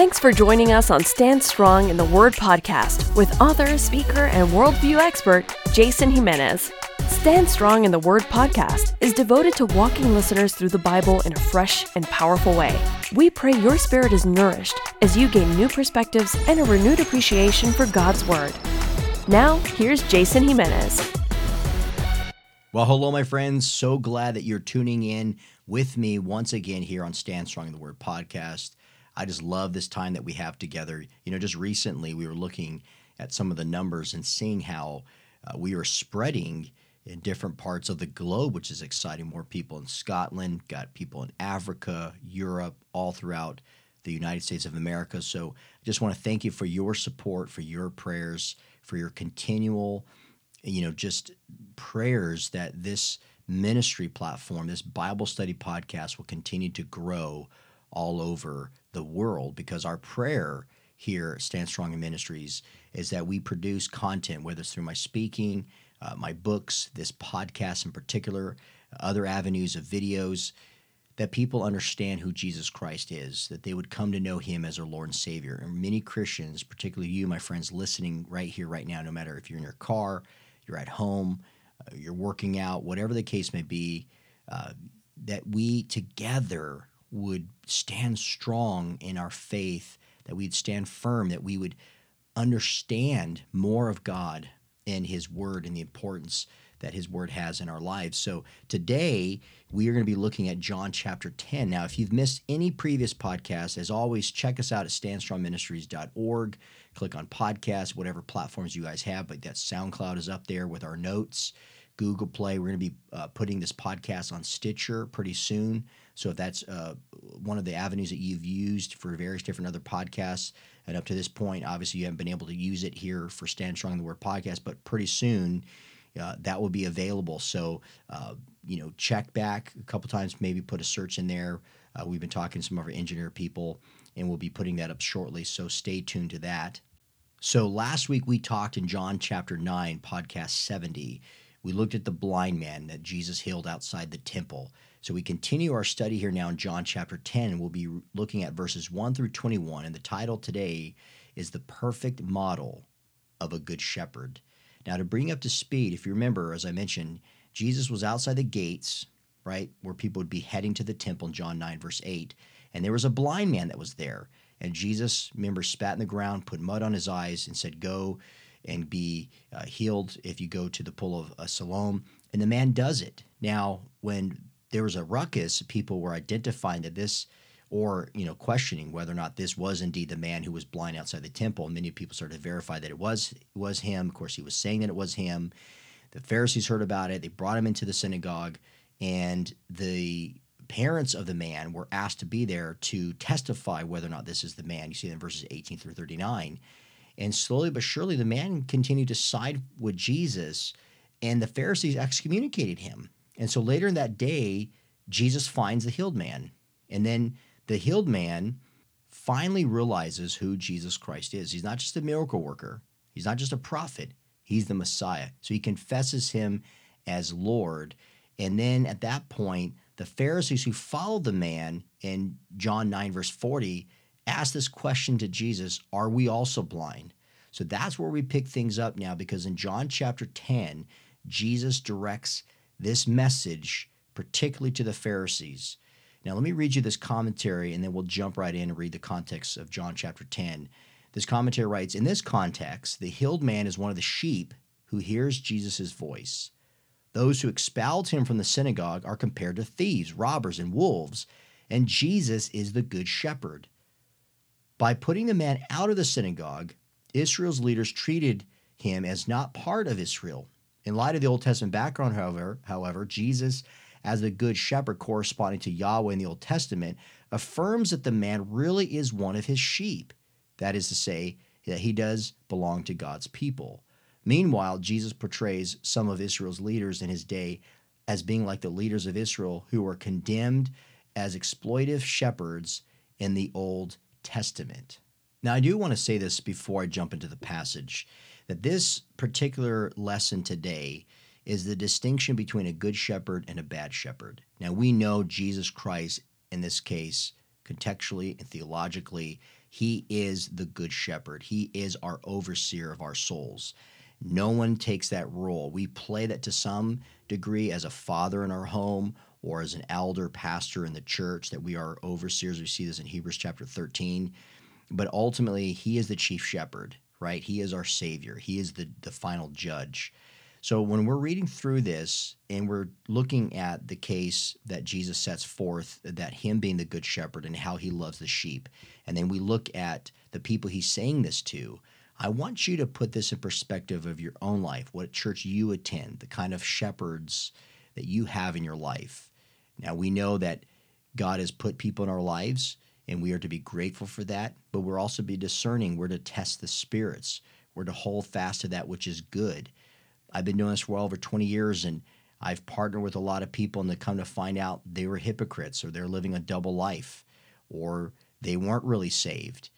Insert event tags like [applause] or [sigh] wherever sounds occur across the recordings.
Thanks for joining us on Stand Strong in the Word podcast with author, speaker, and worldview expert Jason Jimenez. Stand Strong in the Word podcast is devoted to walking listeners through the Bible in a fresh and powerful way. We pray your spirit is nourished as you gain new perspectives and a renewed appreciation for God's Word. Now, here's Jason Jimenez. Well, hello, my friends. So glad that you're tuning in with me once again here on Stand Strong in the Word podcast. I just love this time that we have together. You know, just recently we were looking at some of the numbers and seeing how uh, we are spreading in different parts of the globe, which is exciting. More people in Scotland, got people in Africa, Europe, all throughout the United States of America. So I just want to thank you for your support, for your prayers, for your continual, you know, just prayers that this ministry platform, this Bible study podcast will continue to grow all over the world because our prayer here Stand Strong in Ministries is that we produce content, whether it's through my speaking, uh, my books, this podcast in particular, other avenues of videos, that people understand who Jesus Christ is, that they would come to know him as their Lord and Savior. And many Christians, particularly you, my friends, listening right here, right now, no matter if you're in your car, you're at home, uh, you're working out, whatever the case may be, uh, that we together would stand strong in our faith, that we'd stand firm, that we would understand more of God and His Word and the importance that His Word has in our lives. So today we are going to be looking at John chapter 10. Now, if you've missed any previous podcast, as always, check us out at standstrongministries.org. Click on podcast, whatever platforms you guys have, but that SoundCloud is up there with our notes. Google Play. We're going to be uh, putting this podcast on Stitcher pretty soon. So if that's uh, one of the avenues that you've used for various different other podcasts, and up to this point, obviously you haven't been able to use it here for Stand Strong the Word podcast, but pretty soon uh, that will be available. So uh, you know, check back a couple times, maybe put a search in there. Uh, we've been talking to some of our engineer people, and we'll be putting that up shortly. So stay tuned to that. So last week we talked in John chapter 9, podcast 70 we looked at the blind man that Jesus healed outside the temple. So we continue our study here now in John chapter 10, and we'll be looking at verses 1 through 21. And the title today is The Perfect Model of a Good Shepherd. Now, to bring up to speed, if you remember, as I mentioned, Jesus was outside the gates, right, where people would be heading to the temple in John 9, verse 8. And there was a blind man that was there. And Jesus, remember, spat in the ground, put mud on his eyes, and said, Go and be uh, healed if you go to the pool of uh, Siloam. And the man does it. Now, when there was a ruckus, people were identifying that this, or you know, questioning whether or not this was indeed the man who was blind outside the temple. And many people started to verify that it was was him. Of course, he was saying that it was him. The Pharisees heard about it. They brought him into the synagogue, and the parents of the man were asked to be there to testify whether or not this is the man. You see that in verses 18 through 39. And slowly but surely, the man continued to side with Jesus, and the Pharisees excommunicated him. And so later in that day, Jesus finds the healed man. And then the healed man finally realizes who Jesus Christ is. He's not just a miracle worker, he's not just a prophet, he's the Messiah. So he confesses him as Lord. And then at that point, the Pharisees who followed the man in John 9, verse 40, ask this question to Jesus Are we also blind? So that's where we pick things up now because in John chapter 10, Jesus directs this message particularly to the Pharisees. Now, let me read you this commentary and then we'll jump right in and read the context of John chapter 10. This commentary writes In this context, the healed man is one of the sheep who hears Jesus' voice. Those who expelled him from the synagogue are compared to thieves, robbers, and wolves, and Jesus is the good shepherd. By putting the man out of the synagogue, Israel's leaders treated him as not part of Israel. In light of the Old Testament background, however, however, Jesus, as the good shepherd corresponding to Yahweh in the Old Testament, affirms that the man really is one of his sheep. That is to say, that he does belong to God's people. Meanwhile, Jesus portrays some of Israel's leaders in his day as being like the leaders of Israel who were condemned as exploitive shepherds in the Old Testament. Now, I do want to say this before I jump into the passage that this particular lesson today is the distinction between a good shepherd and a bad shepherd. Now, we know Jesus Christ in this case contextually and theologically, he is the good shepherd. He is our overseer of our souls. No one takes that role. We play that to some degree as a father in our home or as an elder pastor in the church that we are overseers. We see this in Hebrews chapter 13. But ultimately, he is the chief shepherd, right? He is our savior. He is the, the final judge. So when we're reading through this and we're looking at the case that Jesus sets forth, that him being the good shepherd and how he loves the sheep, and then we look at the people he's saying this to, I want you to put this in perspective of your own life, what church you attend, the kind of shepherds that you have in your life. Now, we know that God has put people in our lives, and we are to be grateful for that, but we're also be discerning. We're to test the spirits. We're to hold fast to that which is good. I've been doing this for well over 20 years, and I've partnered with a lot of people, and they come to find out they were hypocrites, or they're living a double life, or they weren't really saved.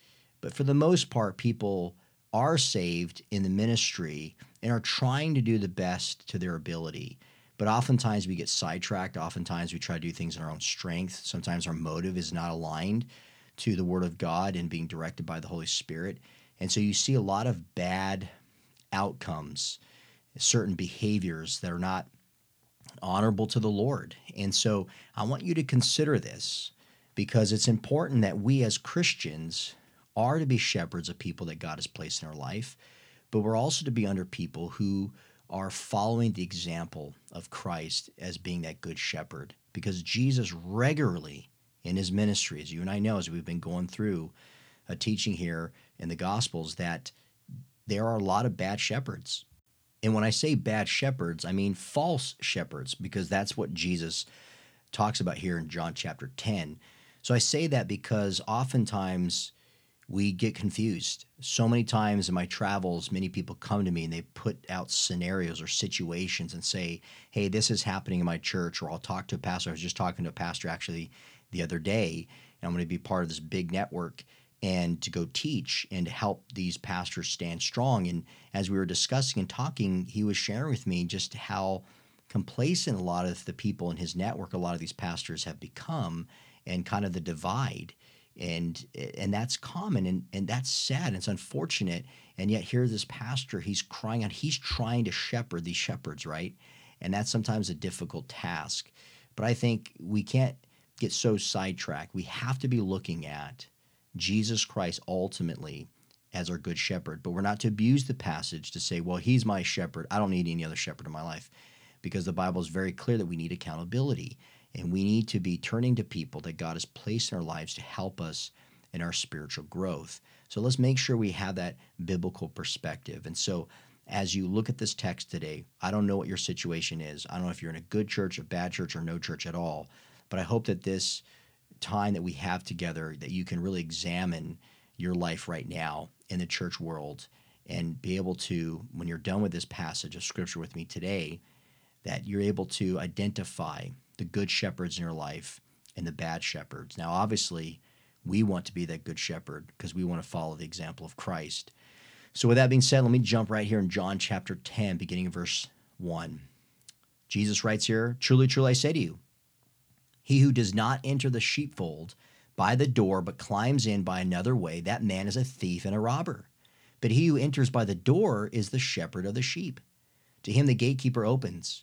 But for the most part, people are saved in the ministry and are trying to do the best to their ability. But oftentimes we get sidetracked. Oftentimes we try to do things in our own strength. Sometimes our motive is not aligned to the Word of God and being directed by the Holy Spirit. And so you see a lot of bad outcomes, certain behaviors that are not honorable to the Lord. And so I want you to consider this because it's important that we as Christians are to be shepherds of people that God has placed in our life, but we're also to be under people who are following the example of Christ as being that good shepherd. Because Jesus regularly in his ministry, as you and I know, as we've been going through a teaching here in the Gospels, that there are a lot of bad shepherds. And when I say bad shepherds, I mean false shepherds, because that's what Jesus talks about here in John chapter 10. So I say that because oftentimes we get confused. So many times in my travels, many people come to me and they put out scenarios or situations and say, Hey, this is happening in my church, or I'll talk to a pastor. I was just talking to a pastor actually the other day, and I'm going to be part of this big network and to go teach and to help these pastors stand strong. And as we were discussing and talking, he was sharing with me just how complacent a lot of the people in his network, a lot of these pastors have become, and kind of the divide and and that's common and and that's sad and it's unfortunate and yet here this pastor he's crying out he's trying to shepherd these shepherds right? And that's sometimes a difficult task. But i think we can't get so sidetracked. We have to be looking at jesus christ ultimately as our good shepherd. But we're not to abuse the passage to say well he's my shepherd. I don't need any other shepherd in my life because the bible is very clear that we need accountability and we need to be turning to people that God has placed in our lives to help us in our spiritual growth. So let's make sure we have that biblical perspective. And so as you look at this text today, I don't know what your situation is. I don't know if you're in a good church, a bad church, or no church at all. But I hope that this time that we have together, that you can really examine your life right now in the church world and be able to, when you're done with this passage of scripture with me today, that you're able to identify the good shepherds in your life and the bad shepherds. Now, obviously, we want to be that good shepherd because we want to follow the example of Christ. So, with that being said, let me jump right here in John chapter 10, beginning in verse 1. Jesus writes here Truly, truly, I say to you, he who does not enter the sheepfold by the door, but climbs in by another way, that man is a thief and a robber. But he who enters by the door is the shepherd of the sheep. To him the gatekeeper opens.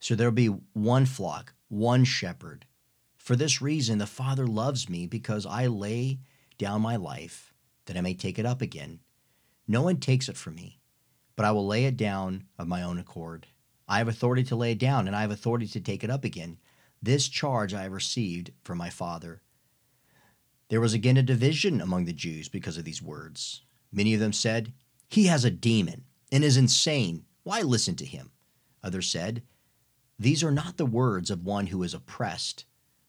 So there will be one flock, one shepherd. For this reason, the Father loves me, because I lay down my life that I may take it up again. No one takes it from me, but I will lay it down of my own accord. I have authority to lay it down, and I have authority to take it up again. This charge I have received from my Father. There was again a division among the Jews because of these words. Many of them said, He has a demon and is insane. Why listen to him? Others said, These are not the words of one who is oppressed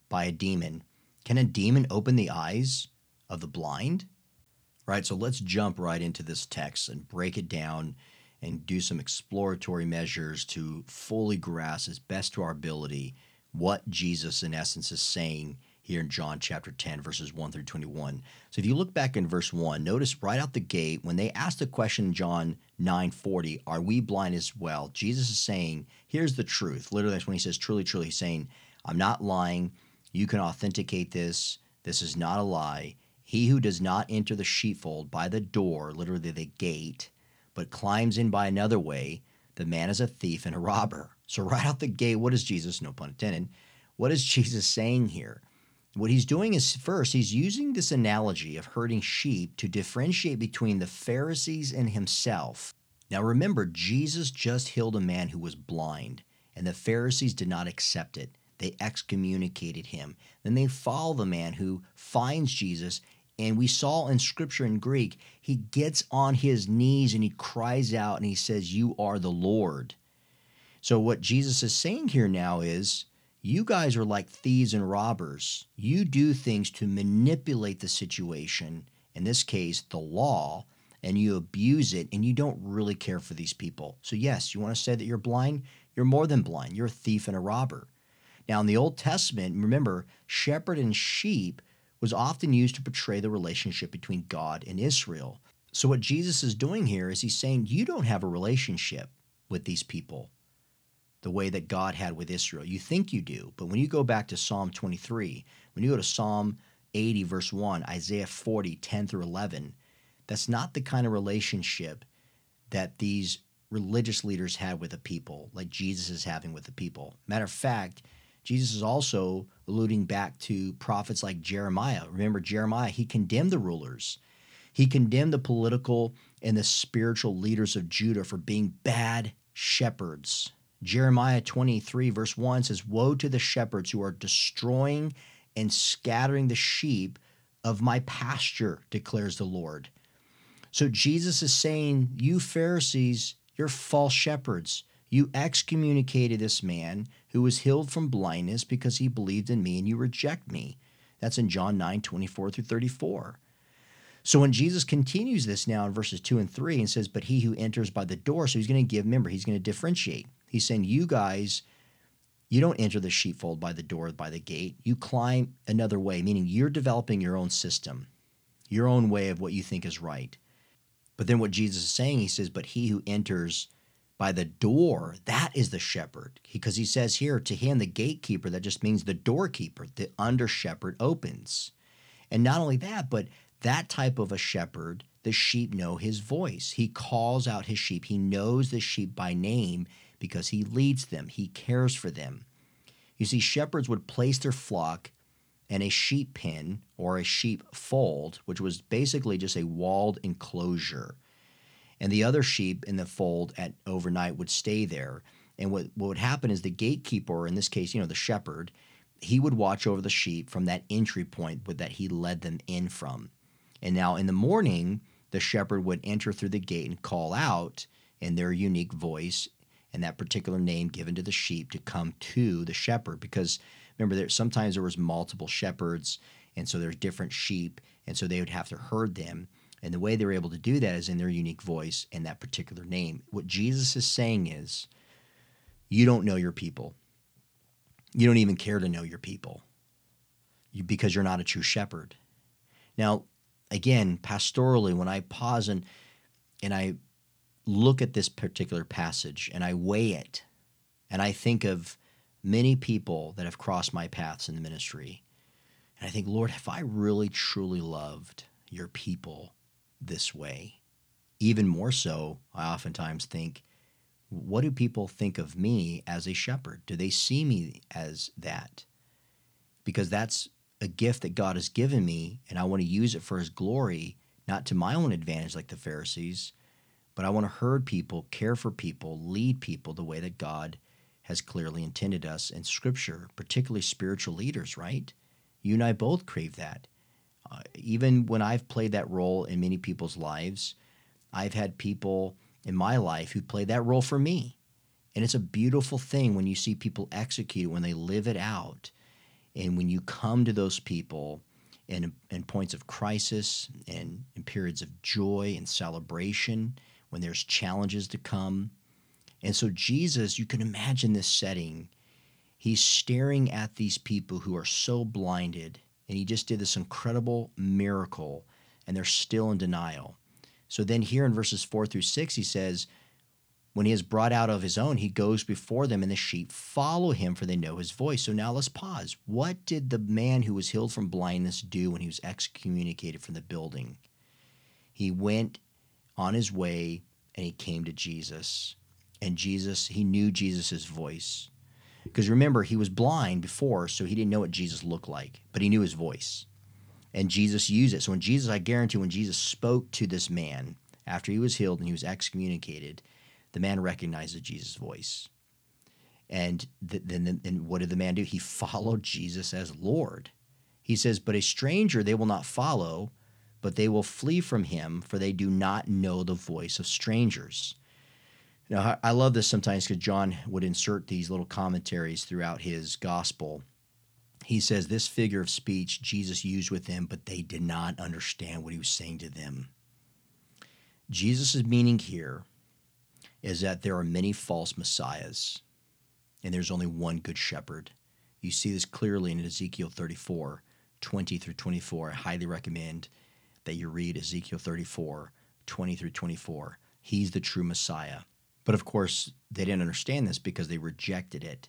by a demon. Can a demon open the eyes of the blind? Right, so let's jump right into this text and break it down and do some exploratory measures to fully grasp as best to our ability what Jesus, in essence, is saying here in John chapter 10, verses 1 through 21. So if you look back in verse 1, notice right out the gate, when they asked the question in John 9 40, Are we blind as well? Jesus is saying, Here's the truth. Literally, that's when he says, Truly, truly, he's saying, I'm not lying. You can authenticate this. This is not a lie. He who does not enter the sheepfold by the door, literally the gate, but climbs in by another way, the man is a thief and a robber. So, right out the gate, what is Jesus, no pun intended, what is [laughs] Jesus saying here? What he's doing is first, he's using this analogy of herding sheep to differentiate between the Pharisees and himself. Now, remember, Jesus just healed a man who was blind, and the Pharisees did not accept it. They excommunicated him. Then they follow the man who finds Jesus and we saw in scripture in Greek, he gets on his knees and he cries out and he says, You are the Lord. So, what Jesus is saying here now is, You guys are like thieves and robbers. You do things to manipulate the situation, in this case, the law, and you abuse it and you don't really care for these people. So, yes, you want to say that you're blind? You're more than blind. You're a thief and a robber. Now, in the Old Testament, remember, shepherd and sheep was often used to portray the relationship between God and Israel. So, what Jesus is doing here is he's saying, You don't have a relationship with these people the way that God had with Israel. You think you do, but when you go back to Psalm 23, when you go to Psalm 80, verse 1, Isaiah 40, 10 through 11, that's not the kind of relationship that these religious leaders had with the people, like Jesus is having with the people. Matter of fact, Jesus is also alluding back to prophets like Jeremiah. Remember, Jeremiah, he condemned the rulers. He condemned the political and the spiritual leaders of Judah for being bad shepherds. Jeremiah 23, verse 1 says, Woe to the shepherds who are destroying and scattering the sheep of my pasture, declares the Lord. So Jesus is saying, You Pharisees, you're false shepherds. You excommunicated this man who was healed from blindness because he believed in me, and you reject me. That's in John 9 24 through 34. So when Jesus continues this now in verses 2 and 3 and says, But he who enters by the door, so he's going to give, remember, he's going to differentiate. He's saying, You guys, you don't enter the sheepfold by the door, by the gate. You climb another way, meaning you're developing your own system, your own way of what you think is right. But then what Jesus is saying, he says, But he who enters by the door, that is the shepherd. Because he, he says here, to him, the gatekeeper, that just means the doorkeeper, the under shepherd opens. And not only that, but that type of a shepherd, the sheep know his voice. He calls out his sheep. He knows the sheep by name because he leads them, he cares for them. You see, shepherds would place their flock in a sheep pen or a sheep fold, which was basically just a walled enclosure and the other sheep in the fold at overnight would stay there. And what, what would happen is the gatekeeper, in this case, you know, the shepherd, he would watch over the sheep from that entry point that he led them in from. And now in the morning, the shepherd would enter through the gate and call out in their unique voice and that particular name given to the sheep to come to the shepherd. Because remember, there sometimes there was multiple shepherds, and so there's different sheep, and so they would have to herd them. And the way they're able to do that is in their unique voice and that particular name. What Jesus is saying is, you don't know your people. You don't even care to know your people because you're not a true shepherd. Now, again, pastorally, when I pause and and I look at this particular passage and I weigh it, and I think of many people that have crossed my paths in the ministry. And I think, Lord, have I really truly loved your people this way? Even more so, I oftentimes think, what do people think of me as a shepherd? Do they see me as that? Because that's a gift that God has given me, and I want to use it for His glory, not to my own advantage like the Pharisees, but I want to herd people, care for people, lead people the way that God has clearly intended us in Scripture, particularly spiritual leaders, right? You and I both crave that. Uh, even when I've played that role in many people's lives, I've had people in my life who played that role for me. And it's a beautiful thing when you see people execute it, when they live it out. And when you come to those people in, in points of crisis and in periods of joy and celebration, when there's challenges to come. And so, Jesus, you can imagine this setting. He's staring at these people who are so blinded, and he just did this incredible miracle, and they're still in denial. So then here in verses 4 through 6, he says, When he is brought out of his own, he goes before them, and the sheep follow him, for they know his voice. So now let's pause. What did the man who was healed from blindness do when he was excommunicated from the building? He went on his way and he came to Jesus. And Jesus, he knew Jesus' voice. Because remember, he was blind before, so he didn't know what Jesus looked like, but he knew his voice and Jesus used it. So when Jesus, I guarantee, when Jesus spoke to this man after he was healed and he was excommunicated, the man recognized Jesus' voice. And then, and what did the man do? He followed Jesus as Lord. He says, "But a stranger they will not follow, but they will flee from him, for they do not know the voice of strangers." Now, I love this sometimes because John would insert these little commentaries throughout his gospel he says this figure of speech Jesus used with them, but they did not understand what he was saying to them. Jesus' meaning here is that there are many false messiahs, and there's only one good shepherd. You see this clearly in Ezekiel 34, 20 through 24. I highly recommend that you read Ezekiel 34, 20 through 24. He's the true Messiah. But of course, they didn't understand this because they rejected it.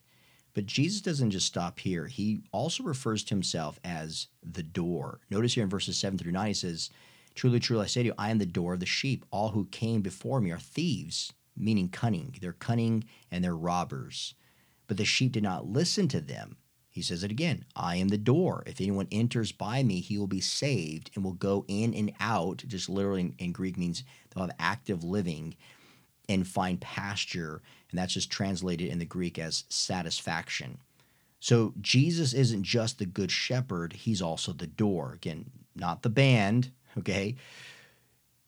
But Jesus doesn't just stop here. He also refers to himself as the door. Notice here in verses 7 through 9, he says, Truly, truly, I say to you, I am the door of the sheep. All who came before me are thieves, meaning cunning. They're cunning and they're robbers. But the sheep did not listen to them. He says it again I am the door. If anyone enters by me, he will be saved and will go in and out. Just literally in, Greek means they'll have active living and find pasture. And that's just translated in the Greek as satisfaction. So Jesus isn't just the good shepherd, he's also the door. Again, not the band, [laughs] okay?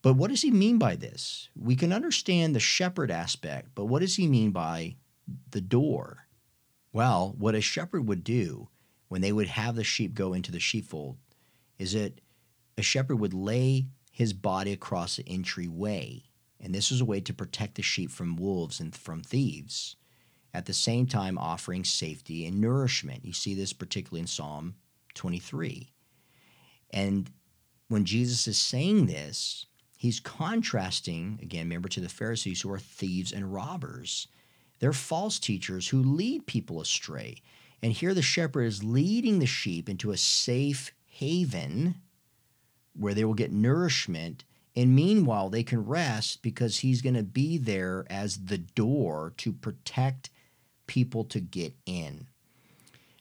But what does he mean by this? We can understand the shepherd aspect, but what does he mean by the door? Well, what a shepherd would do when they would have the sheep go into the sheepfold is that a shepherd would lay his body across the entryway and this was a way to protect the sheep from wolves and from thieves, at the same time offering safety and nourishment. You see this particularly in Psalm 23. And when Jesus is saying this, he's contrasting, again, remember, to the Pharisees who are thieves and robbers. They're false teachers who lead people astray. And here the shepherd is leading the sheep into a safe haven where they will get nourishment and meanwhile, they can rest because he's going to be there as the door to protect people to get in.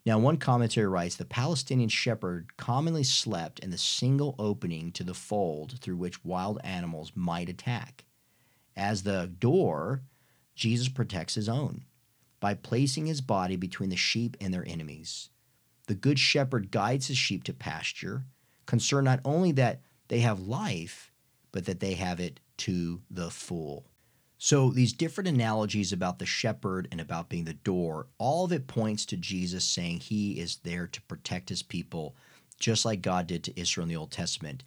Now, one commentary writes the Palestinian shepherd commonly slept in the single opening to the fold through which wild animals might attack. As the door, Jesus protects his own by placing his body between the sheep and their enemies. The good shepherd guides his sheep to pasture, concerned not only that they have life, but that they have it to the full. So, these different analogies about the shepherd and about being the door, all of it points to Jesus saying he is there to protect his people, just like God did to Israel in the Old Testament.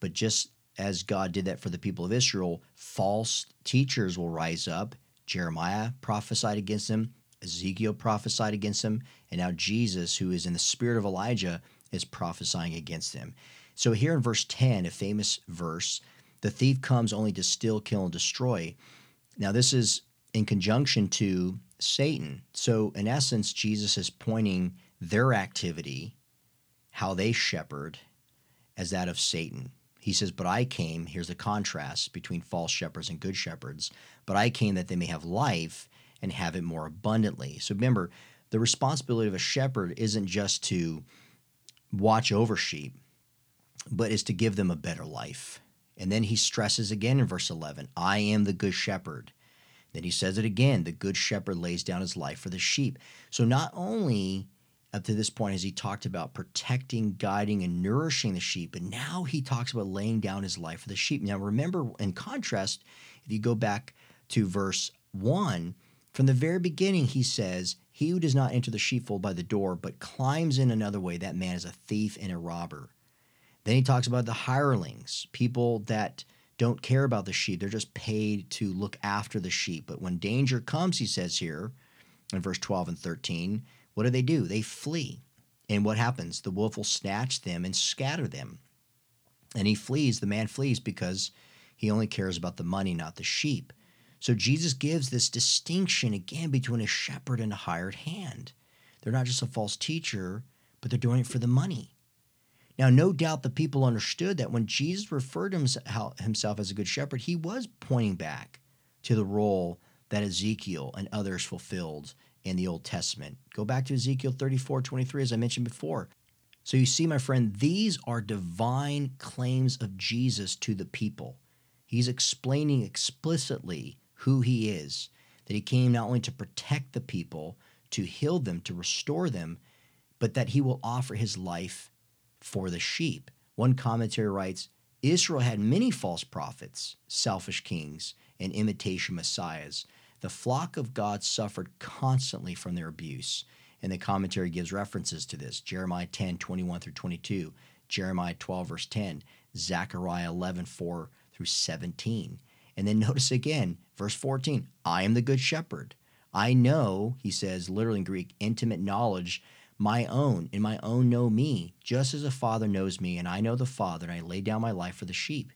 But just as God did that for the people of Israel, false teachers will rise up. Jeremiah prophesied against them, Ezekiel prophesied against them, and now Jesus, who is in the spirit of Elijah, is prophesying against them. So, here in verse 10, a famous verse, The thief comes only to steal, kill, and destroy. Now, this is in conjunction to Satan. So, in essence, Jesus is pointing their activity, how they shepherd, as that of Satan. He says, But I came, here's the contrast between false shepherds and good shepherds, but I came that they may have life and have it more abundantly. So remember, the responsibility of a shepherd isn't just to watch over sheep, but is to give them a better life. And then he stresses again in verse 11, I am the good shepherd. Then he says it again, the good shepherd lays down his life for the sheep. So not only up to this point has he talked about protecting, guiding, and nourishing the sheep, but now he talks about laying down his life for the sheep. Now remember, in contrast, if you go back to verse 1, from the very beginning, he says, He who does not enter the sheepfold by the door, but climbs in another way, that man is a thief and a robber. Then he talks about the hirelings, people that don't care about the sheep. They're just paid to look after the sheep. But when danger comes, he says here in verse 12 and 13, what do they do? They flee. And what happens? The wolf will snatch them and scatter them. And he flees, the man flees because he only cares about the money, not the sheep. So Jesus gives this distinction again between a shepherd and a hired hand. They're not just a false teacher, but they're doing it for the money. Now, no doubt the people understood that when Jesus referred himself as a good shepherd, he was pointing back to the role that Ezekiel and others fulfilled in the Old Testament. Go back to Ezekiel 34 23, as I mentioned before. So you see, my friend, these are divine claims of Jesus to the people. He's explaining explicitly who he is, that he came not only to protect the people, to heal them, to restore them, but that he will offer his life for the sheep. One commentary writes Israel had many false prophets, selfish kings, and imitation messiahs. The flock of God suffered constantly from their abuse. And the commentary gives references to this Jeremiah 10, 21 through 22, Jeremiah 12, verse 10, Zechariah 11, 4 through 17. And then notice again, verse 14 I am the good shepherd. I know, he says, literally in Greek, intimate knowledge my own, and my own know me, just as a father knows me, and I know the Father, and I lay down my life for the sheep.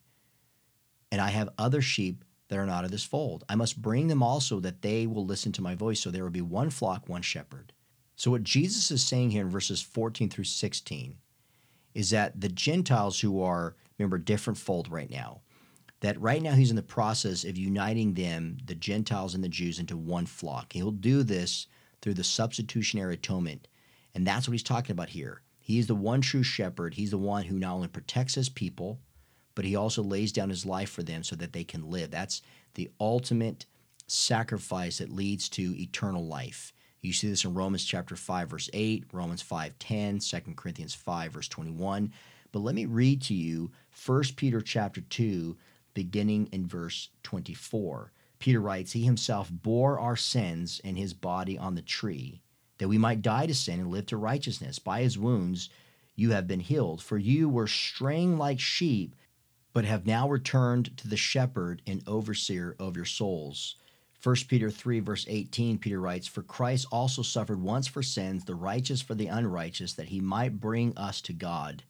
And I have other sheep that are not of this fold. I must bring them also that they will listen to my voice, so there will be one flock, one shepherd. So, what Jesus is saying here in verses 14 through 16 is that the Gentiles who are, remember, different fold right now, that right now he's in the process of uniting them, the Gentiles and the Jews, into one flock. He'll do this through the substitutionary atonement and that's what he's talking about here. He is the one true shepherd. He's the one who not only protects his people, but he also lays down his life for them so that they can live. That's the ultimate sacrifice that leads to eternal life. You see this in Romans chapter 5 verse 8, Romans 5:10, 2 Corinthians 5 verse 21. But let me read to you 1 Peter chapter 2 beginning in verse 24. Peter writes, "He himself bore our sins in his body on the tree, that we might die to sin and live to righteousness. By his wounds you have been healed. For you were straying like sheep, but have now returned to the shepherd and overseer of your souls. 1 Peter 3, verse 18, Peter writes, For Christ also suffered once for sins, the righteous for the unrighteous, that he might bring us to God,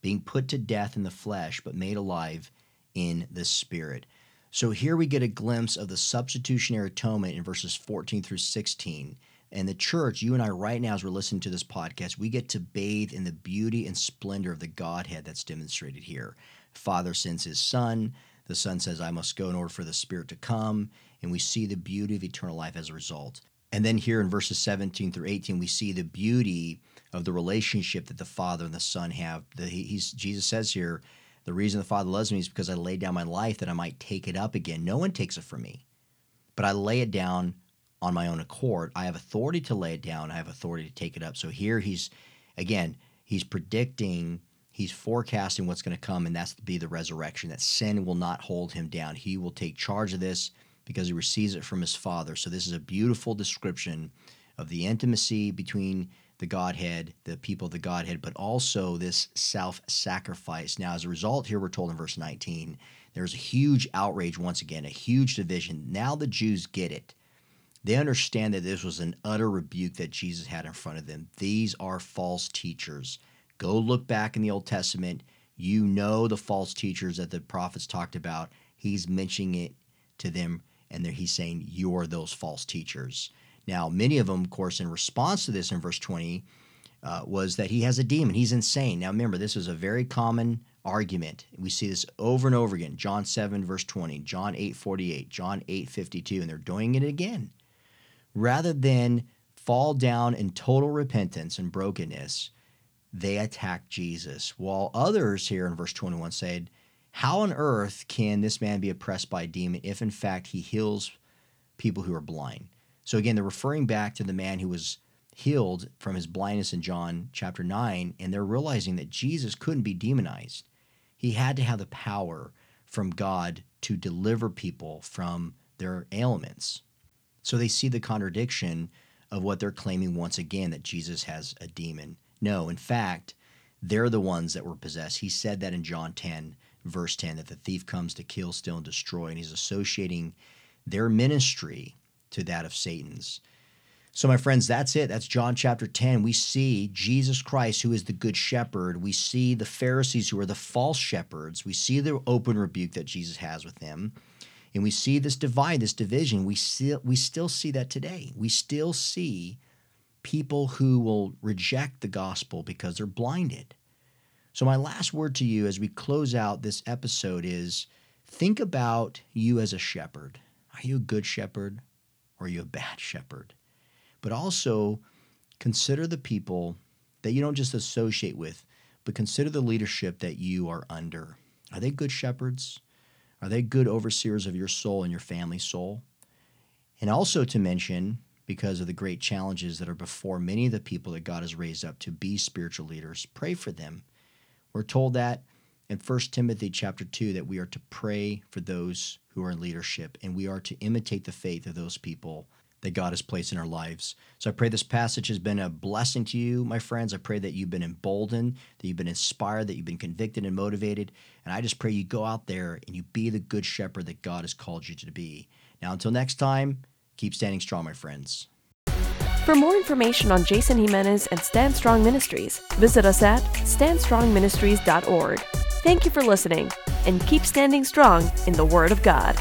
being put to death in the flesh, but made alive in the spirit. So here we get a glimpse of the substitutionary atonement in verses 14 through 16. And the church, you and I, right now, as we're listening to this podcast, we get to bathe in the beauty and splendor of the Godhead that's demonstrated here. Father sends his Son. The Son says, I must go in order for the Spirit to come. And we see the beauty of eternal life as a result. And then here in verses 17 through 18, we see the beauty of the relationship that the Father and the Son have. The, he's, Jesus says here, the reason the Father loves me is because I laid down my life that I might take it up again. No one takes it from me, but I lay it down on my own accord. I have authority to lay it down. I have authority to take it up. So here he's, again, he's predicting, he's forecasting what's going to come, and that's to be the resurrection. That sin will not hold him down. He will take charge of this because he receives it from his Father. So this is a beautiful description of the intimacy between the Godhead, the people of the Godhead, but also this self sacrifice. Now, as a result, here we're told in verse 19, there's a huge outrage once again, a huge division. Now the Jews get it. They understand that this was an utter rebuke that Jesus had in front of them. These are false teachers. Go look back in the Old Testament. You know the false teachers that the prophets talked about. He's mentioning it to them, and he's saying, You're those false teachers. Now, many of them, of course, in response to this in verse 20, uh, was that he has a demon. He's insane. Now, remember, this is a very common argument. We see this over and over again. John 7, verse 20, John 8, 48, John 8, 52, and they're doing it again. Rather than fall down in total repentance and brokenness, they attack Jesus. While others here in verse 21 said, How on earth can this man be oppressed by a demon if in fact he heals people who are blind? So again, they're referring back to the man who was healed from his blindness in John chapter 9, and they're realizing that Jesus couldn't be demonized. He had to have the power from God to deliver people from their ailments. So they see the contradiction of what they're claiming once again that Jesus has a demon. No, in fact, they're the ones that were possessed. He said that in John 10, verse 10, that the thief comes to kill, steal, and destroy. And he's associating their ministry to that of Satan's. So, my friends, that's it. That's John chapter 10. We see Jesus Christ, who is the good shepherd. We see the Pharisees, who are the false shepherds. We see the open rebuke that Jesus has with them. And we see this divide, this division. We, see, we still see that today. We still see people who will reject the gospel because they're blinded. So, my last word to you as we close out this episode is think about you as a shepherd. Are you a good shepherd or are you a bad shepherd? but also consider the people that you don't just associate with, but consider the leadership that you are under. Are they good shepherds? Are they good overseers of your soul and your family's soul? And also to mention, because of the great challenges that are before many of the people that God has raised up to be spiritual leaders, pray for them. We're told that in 1 Timothy chapter 2 that we are to pray for those who are in leadership and we are to imitate the faith of those people that God has placed in our lives. So I pray this passage has been a blessing to you, my friends. I pray that you've been emboldened, that you've been inspired, that you've been convicted and motivated. And I just pray you go out there and you be the good shepherd that God has called you to be. Now, until next time, keep standing strong, my friends. For more information on Jason Jimenez and Stand Strong Ministries, visit us at standstrongministries.org. Thank you for listening, and keep standing strong in the Word of God.